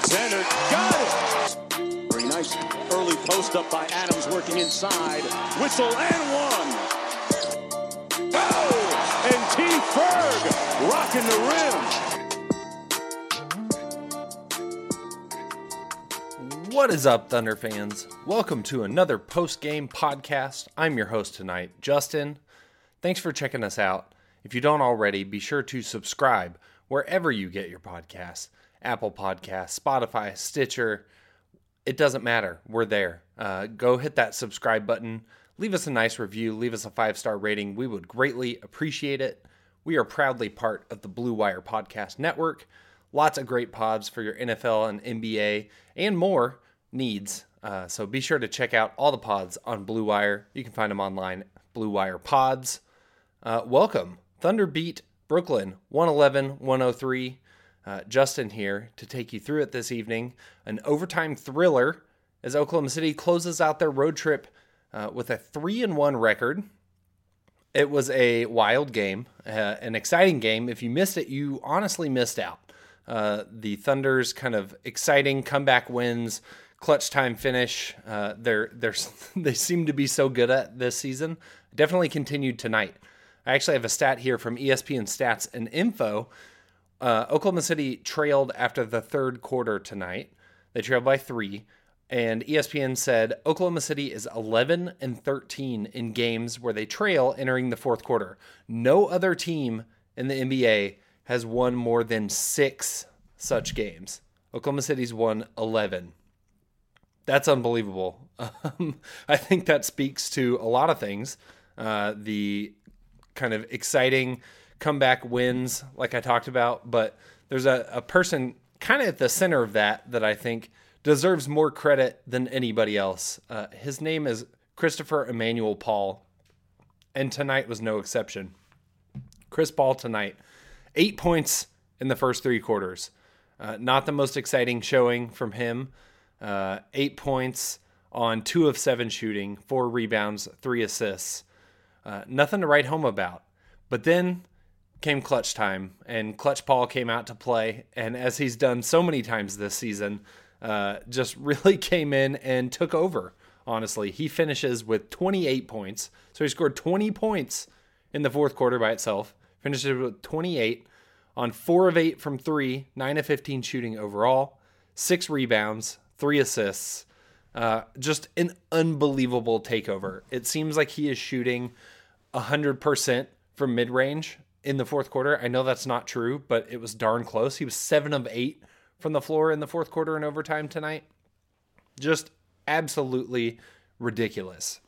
Alexander got it. Very nice early post up by Adams working inside. Whistle and one. Oh! And T. Ferg rocking the rim. What is up, Thunder fans? Welcome to another post game podcast. I'm your host tonight, Justin. Thanks for checking us out. If you don't already, be sure to subscribe wherever you get your podcasts Apple Podcasts, Spotify, Stitcher. It doesn't matter. We're there. Uh, go hit that subscribe button. Leave us a nice review. Leave us a five star rating. We would greatly appreciate it. We are proudly part of the Blue Wire Podcast Network. Lots of great pods for your NFL and NBA and more needs. Uh, so be sure to check out all the pods on Blue Wire. You can find them online, Blue Wire Pods. Uh, welcome, Thunder beat Brooklyn 111 103. Uh, Justin here to take you through it this evening. An overtime thriller as Oklahoma City closes out their road trip uh, with a 3 and 1 record. It was a wild game, uh, an exciting game. If you missed it, you honestly missed out. Uh, the Thunder's kind of exciting comeback wins, clutch time finish. Uh, they're, they're, they seem to be so good at this season. Definitely continued tonight. I actually have a stat here from ESPN Stats and Info uh, Oklahoma City trailed after the third quarter tonight. They trailed by three. And ESPN said Oklahoma City is 11 and 13 in games where they trail entering the fourth quarter. No other team in the NBA has won more than six such games. Oklahoma City's won 11. That's unbelievable. Um, I think that speaks to a lot of things. Uh, the kind of exciting comeback wins, like I talked about, but there's a, a person kind of at the center of that that I think deserves more credit than anybody else. Uh, his name is Christopher Emmanuel Paul, and tonight was no exception. Chris Paul tonight, eight points in the first three quarters. Uh, not the most exciting showing from him. Uh, eight points on two of seven shooting, four rebounds, three assists. Uh, nothing to write home about. But then came clutch time, and Clutch Paul came out to play. And as he's done so many times this season, uh, just really came in and took over. Honestly, he finishes with 28 points. So he scored 20 points in the fourth quarter by itself. Finishes with 28 on four of eight from three, nine of 15 shooting overall, six rebounds, three assists. Uh, just an unbelievable takeover. It seems like he is shooting 100% from mid range in the fourth quarter. I know that's not true, but it was darn close. He was seven of eight from the floor in the fourth quarter in overtime tonight. Just absolutely ridiculous.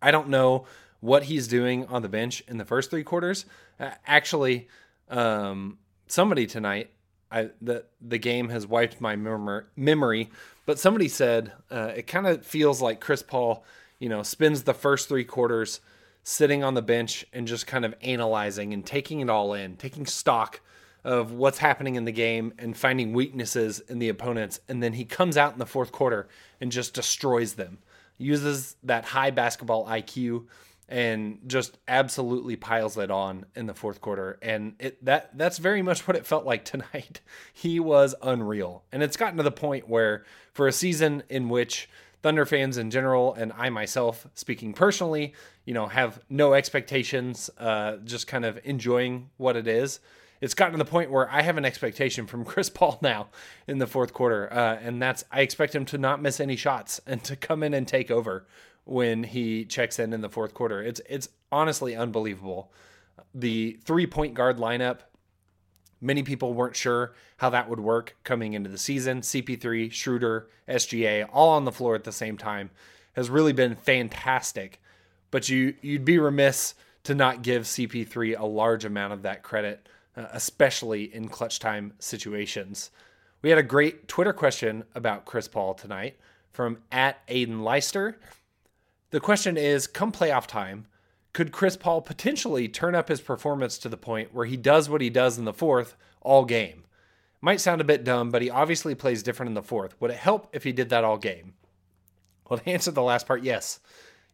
I don't know what he's doing on the bench in the first three quarters. Uh, actually, um, somebody tonight, I, the the game has wiped my memory, but somebody said uh, it kind of feels like Chris Paul, you know, spends the first three quarters sitting on the bench and just kind of analyzing and taking it all in, taking stock of what's happening in the game and finding weaknesses in the opponents. And then he comes out in the fourth quarter and just destroys them, uses that high basketball IQ and just absolutely piles it on in the fourth quarter. And it that that's very much what it felt like tonight. He was unreal. And it's gotten to the point where for a season in which thunder fans in general and i myself speaking personally you know have no expectations uh, just kind of enjoying what it is it's gotten to the point where I have an expectation from Chris Paul now in the fourth quarter, uh, and that's I expect him to not miss any shots and to come in and take over when he checks in in the fourth quarter. It's it's honestly unbelievable. The three point guard lineup. Many people weren't sure how that would work coming into the season. CP3, Schroeder, SGA, all on the floor at the same time has really been fantastic. But you you'd be remiss to not give CP3 a large amount of that credit, uh, especially in clutch time situations. We had a great Twitter question about Chris Paul tonight from at Aiden Leister. The question is come playoff time, could Chris Paul potentially turn up his performance to the point where he does what he does in the fourth all game? Might sound a bit dumb, but he obviously plays different in the fourth. Would it help if he did that all game? Well, to answer the last part, yes.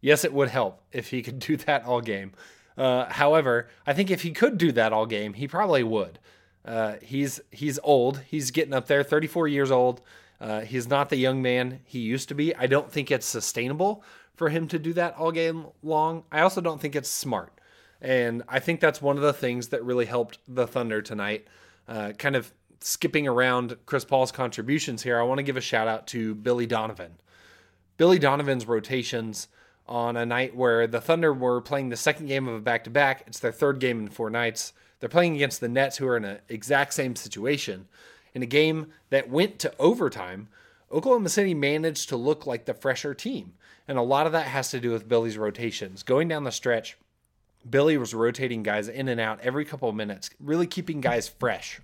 Yes, it would help if he could do that all game. Uh, however, I think if he could do that all game, he probably would. Uh, he's he's old. He's getting up there, 34 years old. Uh, he's not the young man he used to be. I don't think it's sustainable for him to do that all game long. I also don't think it's smart. And I think that's one of the things that really helped the Thunder tonight. Uh, kind of skipping around Chris Paul's contributions here, I want to give a shout out to Billy Donovan. Billy Donovan's rotations on a night where the Thunder were playing the second game of a back to back. It's their third game in four nights. They're playing against the Nets, who are in an exact same situation. In a game that went to overtime, Oklahoma City managed to look like the fresher team. And a lot of that has to do with Billy's rotations. Going down the stretch, Billy was rotating guys in and out every couple of minutes, really keeping guys fresh.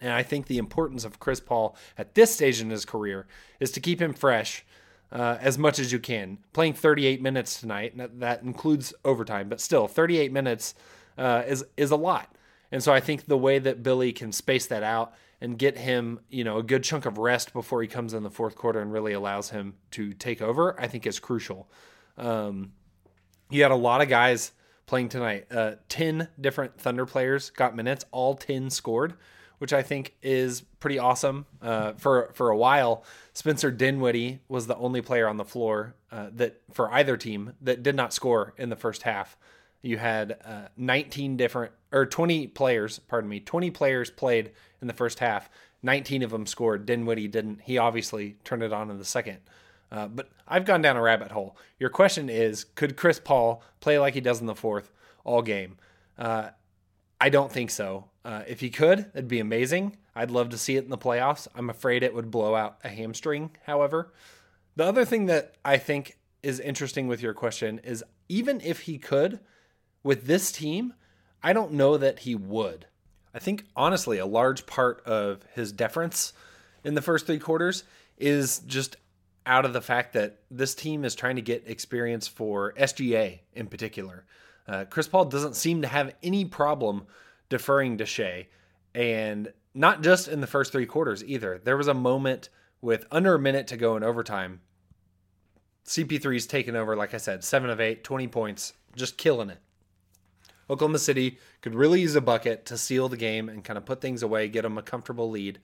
And I think the importance of Chris Paul at this stage in his career is to keep him fresh uh, as much as you can. Playing 38 minutes tonight, that, that includes overtime, but still, 38 minutes uh, is is a lot. And so I think the way that Billy can space that out and get him, you know, a good chunk of rest before he comes in the fourth quarter and really allows him to take over, I think is crucial. Um, you had a lot of guys playing tonight. Uh, 10 different Thunder players got minutes, all 10 scored, which I think is pretty awesome. Uh, for, for a while, Spencer Dinwiddie was the only player on the floor uh, that for either team that did not score in the first half. You had uh, 19 different or 20 players, pardon me, 20 players played in the first half. 19 of them scored. Dinwiddie didn't. He obviously turned it on in the second. Uh, but I've gone down a rabbit hole. Your question is could Chris Paul play like he does in the fourth all game? Uh, I don't think so. Uh, if he could, it'd be amazing. I'd love to see it in the playoffs. I'm afraid it would blow out a hamstring, however. The other thing that I think is interesting with your question is even if he could, with this team, I don't know that he would. I think, honestly, a large part of his deference in the first three quarters is just out of the fact that this team is trying to get experience for SGA in particular. Uh, Chris Paul doesn't seem to have any problem deferring to Shai, and not just in the first three quarters either. There was a moment with under a minute to go in overtime. CP3's taken over, like I said, 7 of 8, 20 points, just killing it. Oklahoma City could really use a bucket to seal the game and kind of put things away, get them a comfortable lead.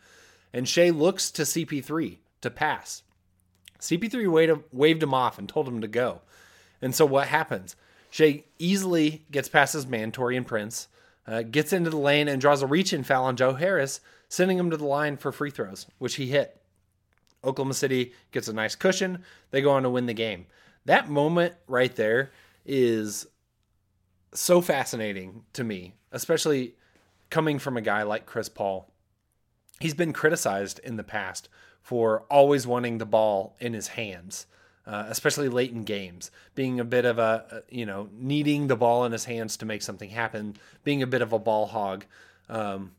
And Shai looks to CP3 to pass. CP3 waved, waved him off and told him to go. And so what happens? Shai easily gets past his man, Taurean Prince, uh, gets into the lane and draws a reach in foul on Joe Harris, sending him to the line for free throws, which he hit. Oklahoma City gets a nice cushion. They go on to win the game. That moment right there is so fascinating to me, especially coming from a guy like Chris Paul. He's been criticized in the past for always wanting the ball in his hands. uh, especially late in games, being a bit of a, you know, needing the ball in his hands to make something happen, being a bit of a ball hog. Um,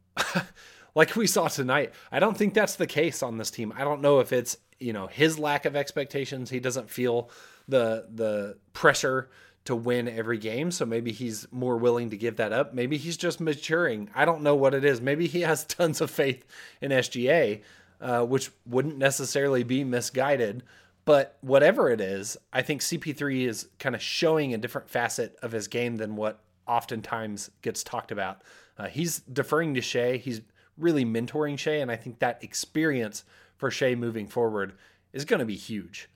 like we saw tonight, I don't think that's the case on this team. I don't know if it's, you know, his lack of expectations. He doesn't feel the the pressure to win every game. So maybe he's more willing to give that up. Maybe he's just maturing. I don't know what it is. Maybe he has tons of faith in SGA, uh, which wouldn't necessarily be misguided. But whatever it is, I think CP3 is kind of showing a different facet of his game than what oftentimes gets talked about. Uh, he's deferring to Shai. He's really mentoring Shai, and I think that experience for Shai moving forward is going to be huge.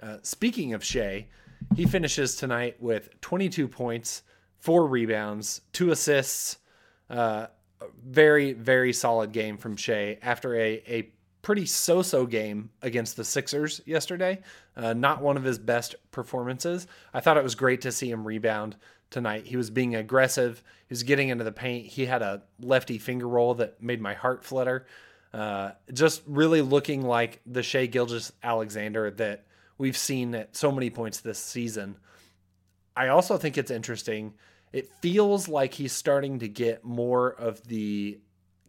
Uh, speaking of Shai, he finishes tonight with 22 points, four rebounds, two assists. Uh, very, very solid game from Shai after a, a pretty so so game against the Sixers yesterday. Uh, not one of his best performances. I thought it was great to see him rebound tonight. He was being aggressive, he was getting into the paint. He had a lefty finger roll that made my heart flutter. Uh, just really looking like the Shai Gilgeous Alexander that we've seen at so many points this season. I also think it's interesting. It feels like he's starting to get more of the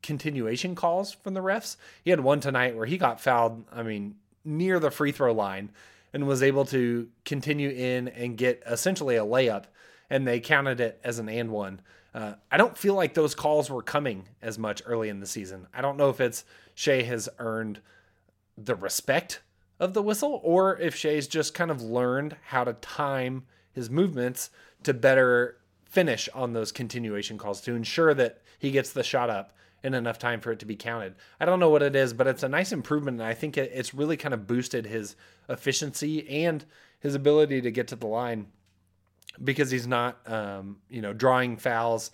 continuation calls from the refs. He had one tonight where he got fouled, I mean, near the free throw line and was able to continue in and get essentially a layup, and they counted it as an and one. Uh, I don't feel like those calls were coming as much early in the season. I don't know if it's Shai has earned the respect of the whistle, or if Shai's just kind of learned how to time his movements to better finish on those continuation calls to ensure that he gets the shot up in enough time for it to be counted. I don't know what it is, but it's a nice improvement, and I think it's really kind of boosted his efficiency and his ability to get to the line because he's not, um, you know, drawing fouls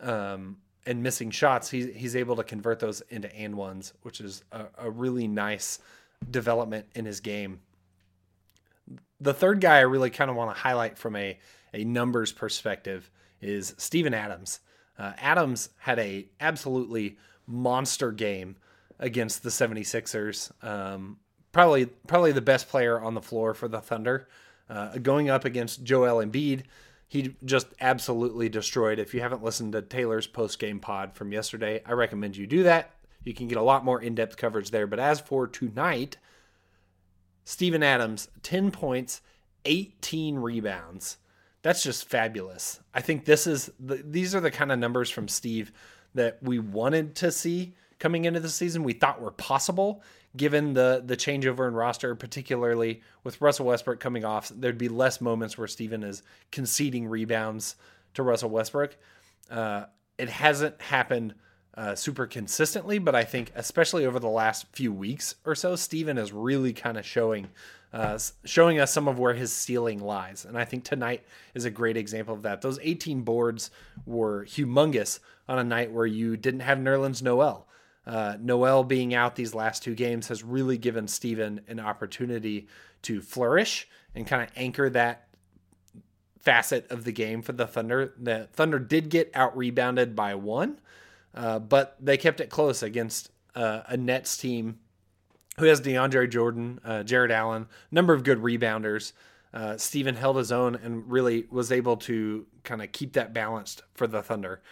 um, and missing shots. He's he's able to convert those into and ones, which is a, a really nice development in his game. The third guy I really kind of want to highlight from a, a numbers perspective is Steven Adams. Uh, Adams had a absolutely monster game against the 76ers. Um, probably probably the best player on the floor for the Thunder. Uh, going up against Joel Embiid, he just absolutely destroyed. If you haven't listened to Taylor's post game pod from yesterday, I recommend you do that. You can get a lot more in depth coverage there. But as for tonight, Steven Adams, 10 points, 18 rebounds. That's just fabulous. I think this is the, these are the kind of numbers from Steve that we wanted to see coming into the season. We thought were possible given the the changeover in roster, particularly with Russell Westbrook coming off. There'd be less moments where Steven is conceding rebounds to Russell Westbrook. Uh, it hasn't happened uh, super consistently, but I think especially over the last few weeks or so, Steven is really kind of showing uh, showing us some of where his ceiling lies. And I think tonight is a great example of that. Those 18 boards were humongous on a night where you didn't have Nerlens Noel. Uh, Noel being out these last two games has really given Steven an opportunity to flourish and kind of anchor that facet of the game for the Thunder. The Thunder did get out rebounded by one, uh, but they kept it close against uh, a Nets team who has DeAndre Jordan, uh, Jarrett Allen, number of good rebounders. Uh, Steven held his own and really was able to kind of keep that balanced for the Thunder.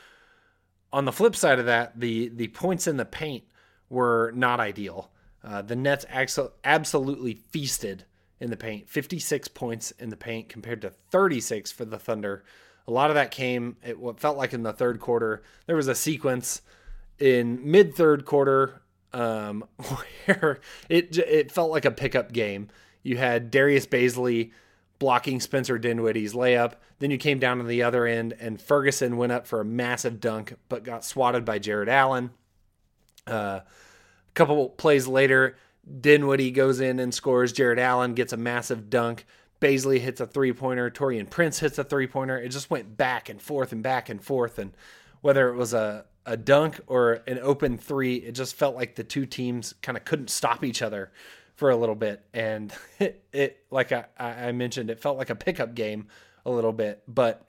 On the flip side of that, the the points in the paint were not ideal. Uh, the Nets absolutely feasted in the paint, 56 points in the paint compared to 36 for the Thunder. A lot of that came at what felt like in the third quarter. There was a sequence in mid third quarter um, where it it felt like a pickup game. You had Darius Bazley blocking Spencer Dinwiddie's layup. Then you came down to the other end, and Ferguson went up for a massive dunk, but got swatted by Jarrett Allen. Uh, a couple plays later, Dinwiddie goes in and scores. Jarrett Allen gets a massive dunk. Bazley hits a three pointer. Taurean Prince hits a three pointer. It just went back and forth and back and forth. And whether it was a, a dunk or an open three, it just felt like the two teams kind of couldn't stop each other for a little bit. And it, it like I, I mentioned, it felt like a pickup game a little bit. But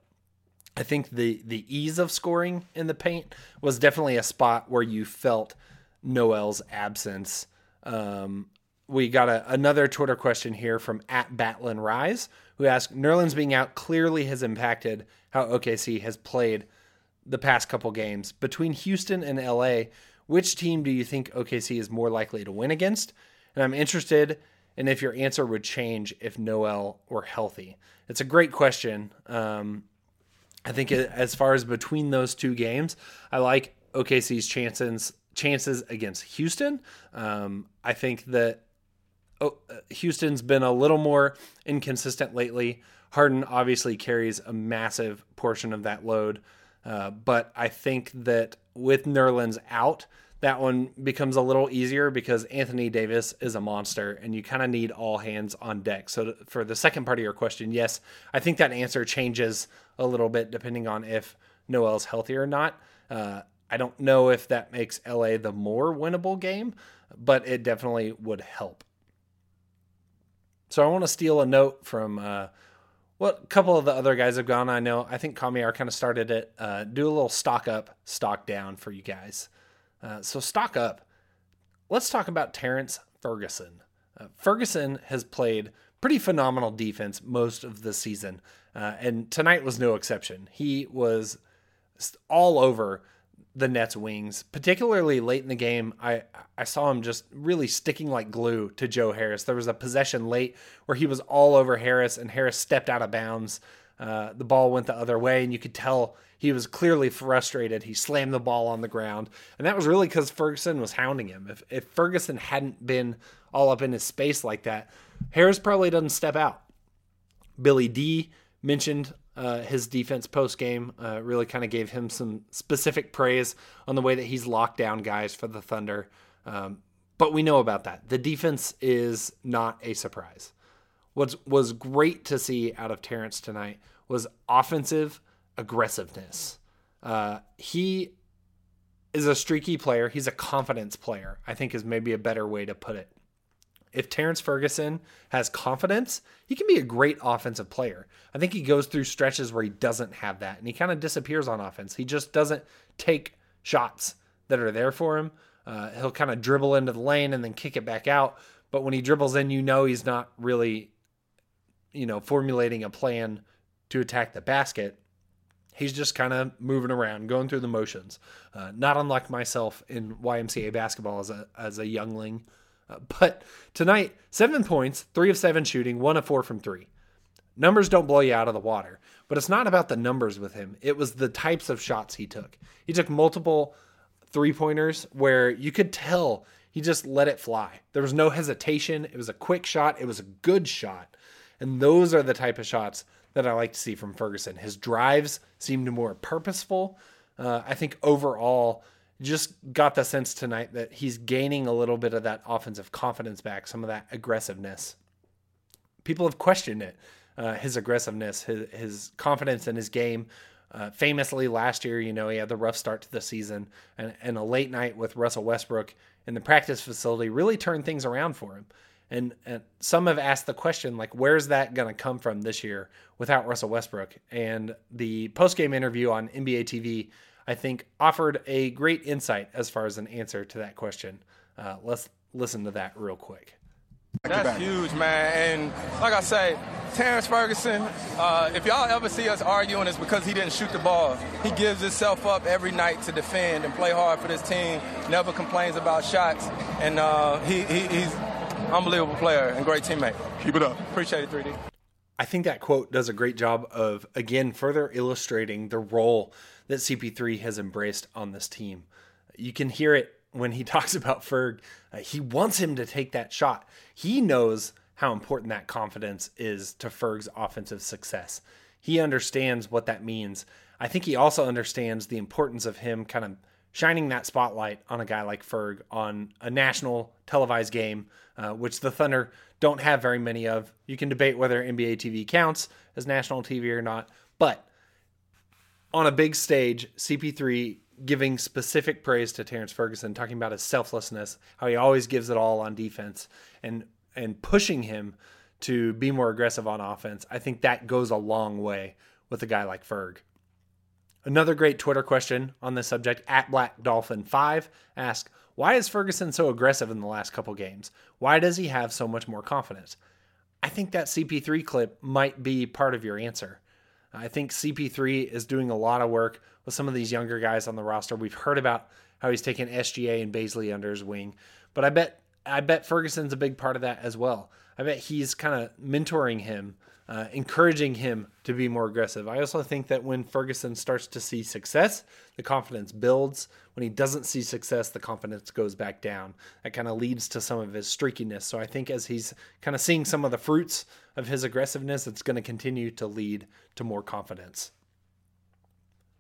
I think the the ease of scoring in the paint was definitely a spot where you felt Noel's absence um, we got a, another Twitter question here from at Batlin Rise, who asked Nerlens being out clearly has impacted how OKC has played the past couple games. Between Houston and LA, which team do you think OKC is more likely to win against? And I'm interested in if your answer would change if Noel were healthy. It's a great question. Um, I think as far as between those two games, I like OKC's chances chances against Houston. Um, I think that oh, Houston's been a little more inconsistent lately. Harden obviously carries a massive portion of that load, uh, but I think that with Nerlens out, that one becomes a little easier because Anthony Davis is a monster and you kind of need all hands on deck. So, for the second part of your question, yes, I think that answer changes a little bit depending on if Noel's healthy or not. Uh, I don't know if that makes LA the more winnable game, but it definitely would help. So, I want to steal a note from. Uh, what a couple of the other guys have gone. I know. I think Kamiar kind of started it. Uh, do a little stock up, stock down for you guys. Uh, so stock up. Let's talk about Terrence Ferguson. Uh, Ferguson has played pretty phenomenal defense most of the season, uh, and tonight was no exception. He was all over the Nets' wings, particularly late in the game. I I saw him just really sticking like glue to Joe Harris. There was a possession late where he was all over Harris, and Harris stepped out of bounds. Uh, the ball went the other way, and you could tell he was clearly frustrated. He slammed the ball on the ground, and that was really because Ferguson was hounding him. If, if Ferguson hadn't been all up in his space like that, Harris probably doesn't step out. Billy D mentioned uh, his defense post game, uh, really kind of gave him some specific praise on the way that he's locked down guys for the Thunder. Um, but we know about that. The defense is not a surprise. What was great to see out of Terrence tonight was offensive aggressiveness. Uh, he is a streaky player. He's a confidence player, I think is maybe a better way to put it. If Terrence Ferguson has confidence, he can be a great offensive player. I think he goes through stretches where he doesn't have that and he kind of disappears on offense. He just doesn't take shots that are there for him. Uh, he'll kind of dribble into the lane and then kick it back out. But when he dribbles in, you know he's not really, you know, formulating a plan to attack the basket he's just kind of moving around, going through the motions. Uh, not unlike myself in YMCA basketball as a as a youngling. But tonight, seven points, three of seven shooting, one of four from three. Numbers don't blow you out of the water, but it's not about the numbers with him. It was the types of shots he took. He took multiple three pointers where you could tell he just let it fly. There was no hesitation. It was a quick shot. It was a good shot. And those are the type of shots that I like to see from Ferguson. His drives seemed more purposeful. Uh, I think overall, just got the sense tonight that he's gaining a little bit of that offensive confidence back, some of that aggressiveness. People have questioned it, uh, his aggressiveness, his, his confidence in his game. Uh, famously, last year, you know, he had the rough start to the season, and, and a late night with Russell Westbrook in the practice facility really turned things around for him. And, and some have asked the question, like, where's that going to come from this year without Russell Westbrook? And the post game interview on NBA TV, I think, offered a great insight as far as an answer to that question. Uh, let's listen to that real quick. That's huge, man. And like I say, Terrence Ferguson, uh, if y'all ever see us arguing, it's because he didn't shoot the ball. He gives himself up every night to defend and play hard for this team, never complains about shots. And uh, he, he, he's unbelievable player and great teammate. Keep it up. Appreciate it, 3D. I think that quote does a great job of, again, further illustrating the role that CP3 has embraced on this team. You can hear it when he talks about Ferg. Uh, he wants him to take that shot. He knows how important that confidence is to Ferg's offensive success. He understands what that means. I think he also understands the importance of him kind of shining that spotlight on a guy like Ferg on a national televised game, uh, which the Thunder don't have very many of. You can debate whether NBA TV counts as national TV or not, but on a big stage, CP3 giving specific praise to Terrence Ferguson, talking about his selflessness, how he always gives it all on defense, and and pushing him to be more aggressive on offense. I think that goes a long way with a guy like Ferg. Another great Twitter question on this subject at Black Dolphin 5 asked, Why is Ferguson so aggressive in the last couple games? Why does he have so much more confidence? I think that CP3 clip might be part of your answer. I think CP3 is doing a lot of work with some of these younger guys on the roster. We've heard about how he's taken SGA and Bazley under his wing, but I bet I bet Ferguson's a big part of that as well. I bet he's kind of mentoring him uh, encouraging him to be more aggressive. I also think that when Ferguson starts to see success, the confidence builds. When he doesn't see success, the confidence goes back down. That kind of leads to some of his streakiness. So I think as he's kind of seeing some of the fruits of his aggressiveness, it's going to continue to lead to more confidence.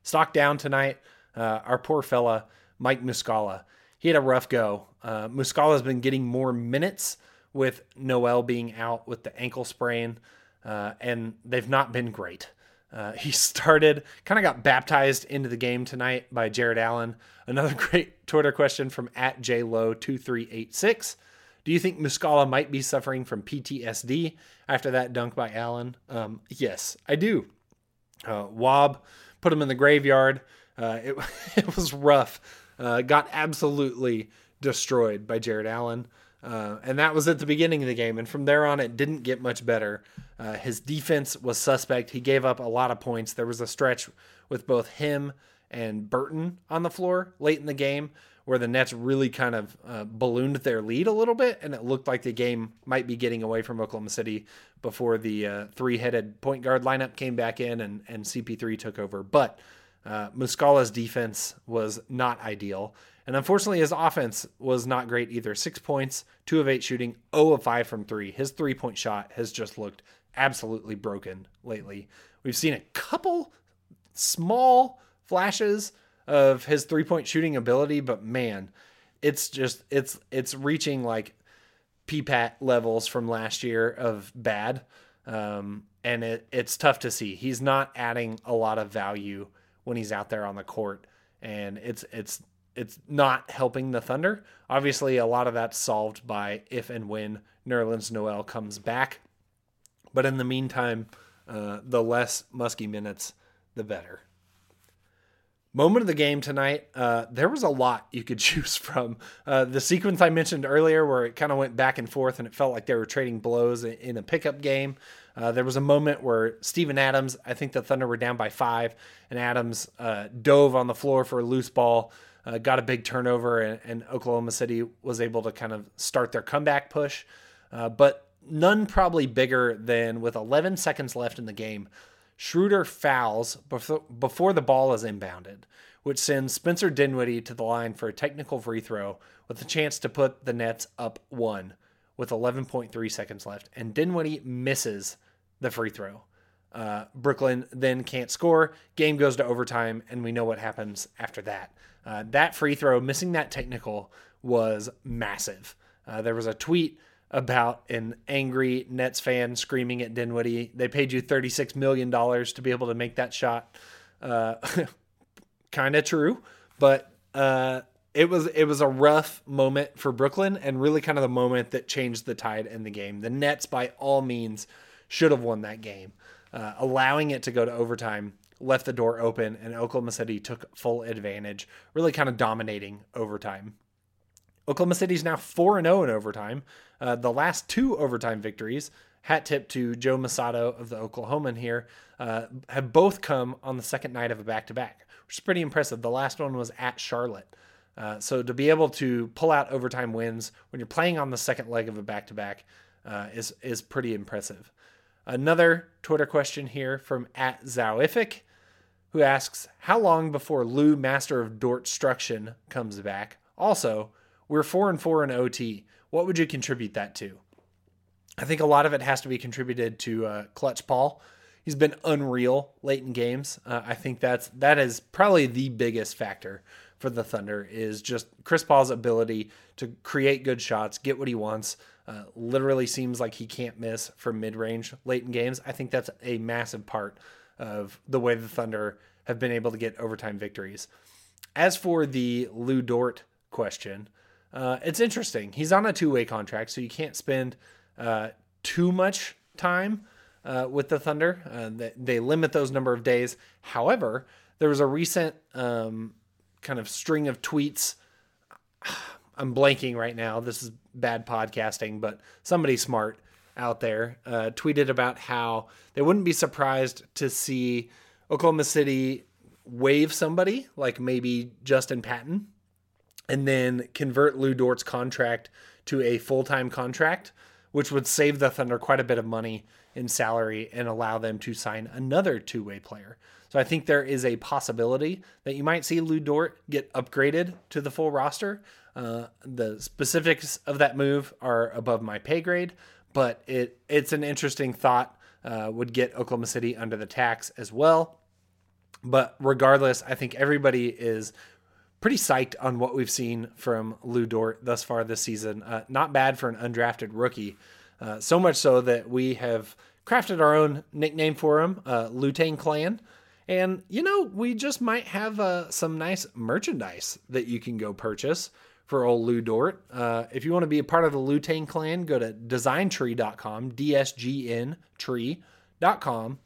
Stock down tonight. Uh, our poor fella, Mike Muscala. He had a rough go. Uh, Muscala has been getting more minutes with Noel being out with the ankle sprain uh, and they've not been great. Uh, he started, kind of got baptized into the game tonight by Jarrett Allen. Another great Twitter question from at jlow2386. Do you think Muscala might be suffering from PTSD after that dunk by Allen? Um, yes, I do. Uh, Wob put him in the graveyard. Uh, it, it was rough. Uh, got absolutely destroyed by Jarrett Allen. Uh, and that was at the beginning of the game. And from there on, it didn't get much better. Uh, his defense was suspect. He gave up a lot of points. There was a stretch with both him and Burton on the floor late in the game where the Nets really kind of uh, ballooned their lead a little bit. And it looked like the game might be getting away from Oklahoma City before the uh, three headed point guard lineup came back in and, and CP3 took over. But uh, Muscala's defense was not ideal. And unfortunately, his offense was not great either. Six points, two of eight shooting, 0 of five from three. His three point shot has just looked absolutely broken lately. We've seen a couple small flashes of his three point shooting ability, but man, it's just it's it's reaching like PPAT levels from last year of bad. Um, and it, it's tough to see. He's not adding a lot of value when he's out there on the court, and it's it's it's not helping the Thunder. Obviously, a lot of that's solved by if and when Nerlens Noel comes back. But in the meantime, uh, the less Muskie minutes, the better. Moment of the game tonight, uh, there was a lot you could choose from. Uh, the sequence I mentioned earlier, where it kind of went back and forth and it felt like they were trading blows in a pickup game. Uh, there was a moment where Steven Adams, I think the Thunder were down by five, and Adams uh, dove on the floor for a loose ball uh, got a big turnover, and, and, Oklahoma City was able to kind of start their comeback push. Uh, but none probably bigger than with 11 seconds left in the game, Schroeder fouls before, before the ball is inbounded, which sends Spencer Dinwiddie to the line for a technical free throw with a chance to put the Nets up one with 11.3 seconds left. And Dinwiddie misses the free throw. Uh, Brooklyn then can't score. Game goes to overtime, and we know what happens after that. Uh, that free throw, missing that technical, was massive. Uh, there was a tweet about an angry Nets fan screaming at Dinwiddie. They paid you $36 million to be able to make that shot. Uh, kind of true, but uh, it was it was a rough moment for Brooklyn and really kind of the moment that changed the tide in the game. The Nets, by all means, should have won that game uh, allowing it to go to overtime left the door open and Oklahoma City took full advantage, really kind of dominating overtime. Oklahoma City is now 4 0 in overtime. Uh, the last two overtime victories, hat tip to Joe Mussatto of the Oklahoman here, uh, have both come on the second night of a back to back, which is pretty impressive. The last one was at Charlotte. Uh, so to be able to pull out overtime wins when you're playing on the second leg of a back to back is is pretty impressive. Another Twitter question here from at Zowific, who asks, How long before Lu, Master of Dortstruction, comes back? Also, we're 4 and 4 in OT. What would you contribute that to? I think a lot of it has to be contributed to uh, Clutch Paul. He's been unreal late in games. Uh, I think that's that is probably the biggest factor for the Thunder is just Chris Paul's ability to create good shots, get what he wants, uh, literally seems like he can't miss from mid range late in games. I think that's a massive part of the way the Thunder have been able to get overtime victories. As for the Lu Dort question, uh, it's interesting. He's on a two way contract, so you can't spend uh, too much time uh, with the Thunder. Uh, they, they, limit those number of days. However, there was a recent um, kind of string of tweets I'm blanking right now. This is bad podcasting, but somebody smart out there uh, tweeted about how they wouldn't be surprised to see Oklahoma City waive somebody like maybe Justin Patton and then convert Lu Dort's contract to a full time contract, which would save the Thunder quite a bit of money in salary and allow them to sign another two way player. So I think there is a possibility that you might see Lu Dort get upgraded to the full roster. Uh, the specifics of that move are above my pay grade, but it it's an interesting thought. Uh, would get Oklahoma City under the tax as well. But regardless, I think everybody is pretty psyched on what we've seen from Lu Dort thus far this season. Uh, not bad for an undrafted rookie. Uh, so much so that we have crafted our own nickname for him, uh, Lutang Clan. And, you know, we just might have uh, some nice merchandise that you can go purchase for old Lu Dort. Uh, if you want to be a part of the Lutang clan, go to designtree.com, D-S-G-N tree.com.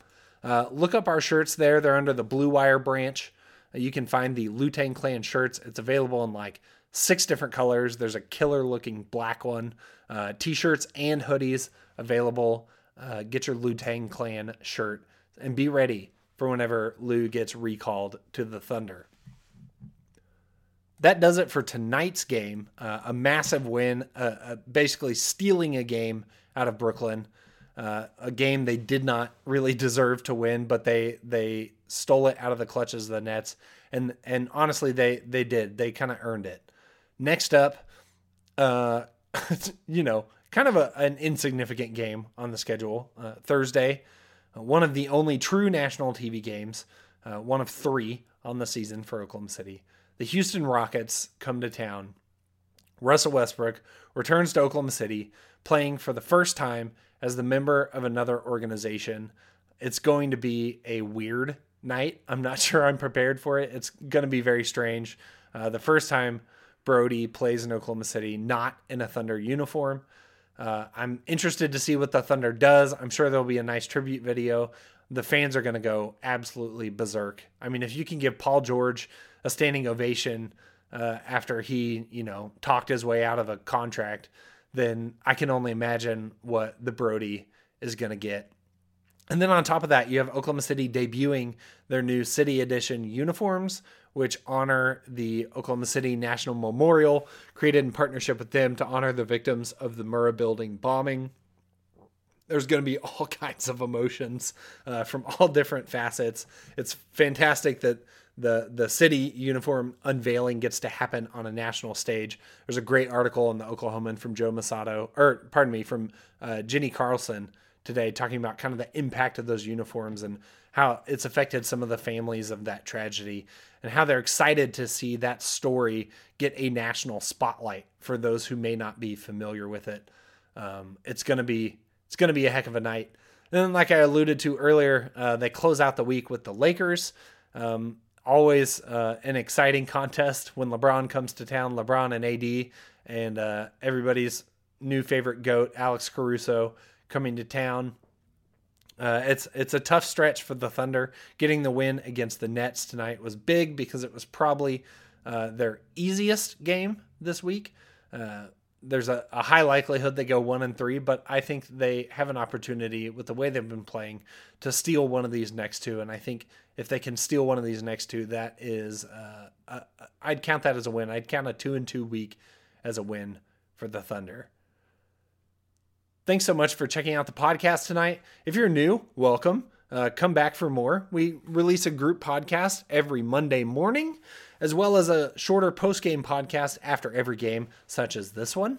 Uh, look up our shirts there. They're under the Blue Wire branch. You can find the Lutang clan shirts. It's available in like six different colors. There's a killer looking black one. Uh, t-shirts and hoodies available. Uh, get your Lutang clan shirt and be ready for whenever Lu gets recalled to the Thunder. That does it for tonight's game. Uh, a massive win, uh, uh, basically stealing a game out of Brooklyn. Uh, a game they did not really deserve to win, but they they stole it out of the clutches of the Nets, and and honestly, they they did. They kind of earned it. Next up, uh, you know, kind of a, an insignificant game on the schedule. Uh, Thursday, uh, one of the only true national TV games, uh, one of three on the season for Oklahoma City. The Houston Rockets come to town. Russell Westbrook returns to Oklahoma City, playing for the first time as the member of another organization. It's going to be a weird night. I'm not sure I'm prepared for it. It's going to be very strange. Uh, the first time Brodie plays in Oklahoma City, not in a Thunder uniform. Uh, I'm interested to see what the Thunder does. I'm sure there'll be a nice tribute video. The fans are going to go absolutely berserk. I mean, if you can give Paul George a standing ovation uh, after he, you know, talked his way out of a contract, then I can only imagine what the Brodie is going to get. And then on top of that, you have Oklahoma City debuting their new City Edition uniforms, which honor the Oklahoma City National Memorial, created in partnership with them to honor the victims of the Murrah Building bombing. There's going to be all kinds of emotions uh, from all different facets. It's fantastic that the the city uniform unveiling gets to happen on a national stage. There's a great article in the Oklahoman from Joe Mussatto, or pardon me, from uh, Jenni Carlson today, talking about kind of the impact of those uniforms and how it's affected some of the families of that tragedy, and how they're excited to see that story get a national spotlight for those who may not be familiar with it. Um, it's gonna be it's gonna be a heck of a night. And then, like I alluded to earlier, uh, they close out the week with the Lakers. Um, always uh, an exciting contest when LeBron comes to town. LeBron and AD and uh, everybody's new favorite goat, Alex Caruso, coming to town. Uh, it's it's a tough stretch for the Thunder. Getting the win against the Nets tonight was big because it was probably uh, their easiest game this week. Uh, there's a, a, high likelihood they go one and three, but I think they have an opportunity with the way they've been playing to steal one of these next two. And I think if they can steal one of these next two, that is, uh, uh, I'd count that as a win. I'd count a two and two week as a win for the Thunder. Thanks so much for checking out the podcast tonight. If you're new, welcome. Uh, come back for more. We release a group podcast every Monday morning as well as a shorter post game podcast after every game, such as this one.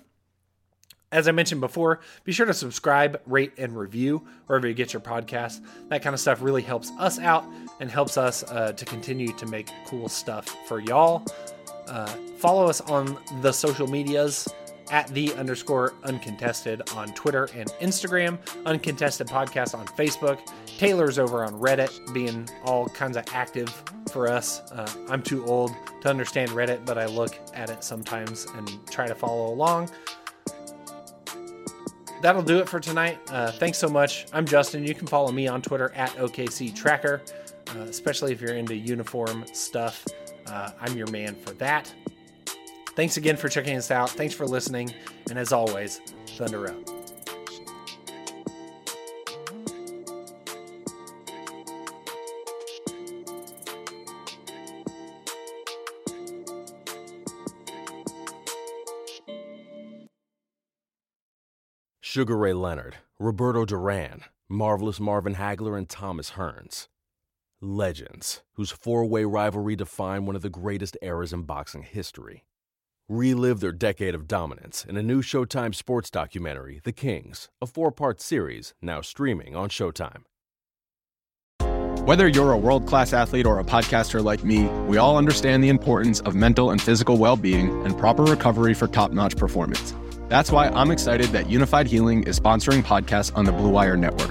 As I mentioned before, be sure to subscribe, rate, and review wherever you get your podcast. That kind of stuff really helps us out and helps us uh, to continue to make cool stuff for y'all. Uh, follow us on the social medias at the underscore uncontested on Twitter and Instagram, uncontested podcast on Facebook. Taylor's over on Reddit, being all kinds of active for us. Uh, I'm too old to understand Reddit, but I look at it sometimes and try to follow along. That'll do it for tonight. Uh, thanks so much. I'm Justin. You can follow me on Twitter at OKC Tracker, uh, especially if you're into uniform stuff. Uh, I'm your man for that. Thanks again for checking us out. Thanks for listening. And as always, Thunder up. Sugar Ray Leonard, Roberto Duran, Marvelous Marvin Hagler, and Thomas Hearns. Legends, whose four way rivalry defined one of the greatest eras in boxing history. Relive their decade of dominance in a new Showtime sports documentary, The Kings, a four part series now streaming on Showtime. Whether you're a world class athlete or a podcaster like me, we all understand the importance of mental and physical well being and proper recovery for top notch performance. That's why I'm excited that Unifyd Healing is sponsoring podcasts on the Blue Wire Network.